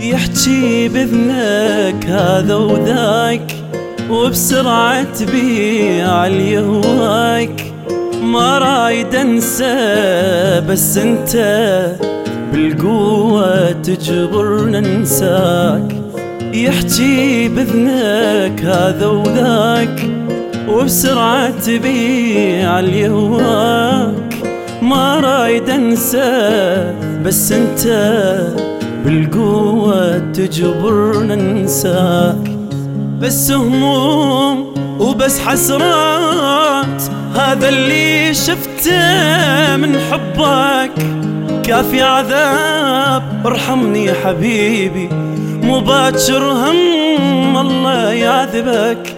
يحكي بإذنك هذا وذاك وبسرعة تبيع اللي هواك ما رايد أنسى بس أنت بالقوة تجبرنا ننساك. يحكي بذنك هذا وذاك وبسرعة تبيع اللي هواك ما رايد أنسى بس أنت بالقوة تجبرنا ننساك بس هموم وبس حسرات هذا اللي شفته من حبك. كافي عذاب ارحمني يا حبيبي. مو باكر هم الله يعذبك.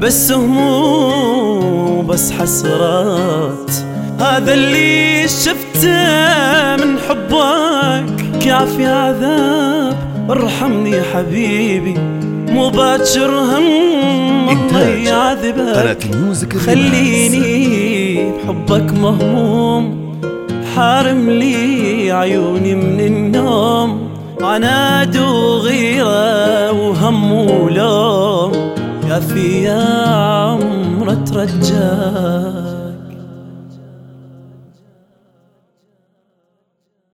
بس هموم بس حسرات. هذا اللي شفته من حبك. كافي عذاب ارحمني حبيبي. مو باكر هم الله يعذبك خليني بحبك مهموم. حارم لي عيوني من النوم. عناد وغيرة وهم ولوم. يا في يا عمر ترجاك